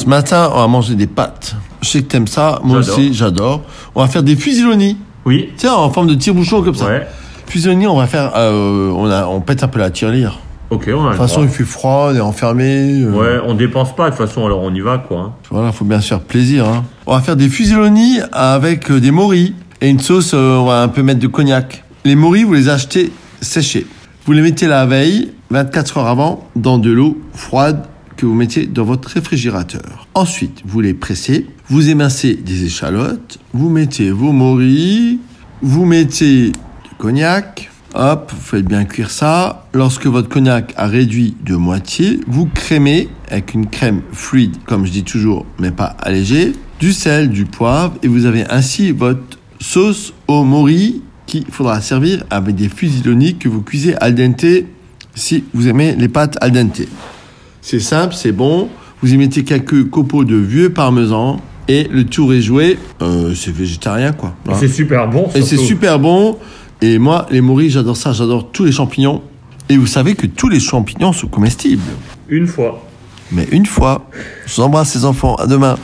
Ce matin, on va manger des pâtes. Je sais que t'aimes ça, moi J'adore. aussi, j'adore. On va faire des fusillonis. Oui. Tiens, en forme de tire-bouchon comme ça. Ouais. Fusillonis, on va faire. euh, on, a, on pète un peu la tirelire. Ok, on a De le toute façon, droit. il fait froid, on est enfermé. euh, Ouais, on dépense pas de toute façon, alors on y va quoi. hein. Voilà, faut bien se faire plaisir. Hein. On va faire des fusillonis avec euh, des moris et une sauce, euh, on va un peu mettre de cognac. Les moris, vous les achetez séchés. Vous les mettez la veille, 24 heures avant, dans de l'eau froide vous mettez dans votre réfrigérateur. Ensuite, vous les pressez, vous émincez des échalotes, vous mettez vos moris, vous mettez du cognac, hop, vous faites bien cuire ça. Lorsque votre cognac a réduit de moitié, vous crémez avec une crème fluide, comme je dis toujours, mais pas allégée, du sel, du poivre, et vous avez ainsi votre sauce au mori qu'il faudra servir avec des fusillonis que vous cuisez al dente si vous aimez les pâtes al dente. C'est simple, c'est bon. Vous y mettez quelques copeaux de vieux parmesan et le tour est joué. Euh, c'est végétarien quoi. Hein. C'est super bon. Et c'est super bon. Et moi, les moris, j'adore ça. J'adore tous les champignons. Et vous savez que tous les champignons sont comestibles. Une fois. Mais une fois, je vous embrasse les enfants. À demain.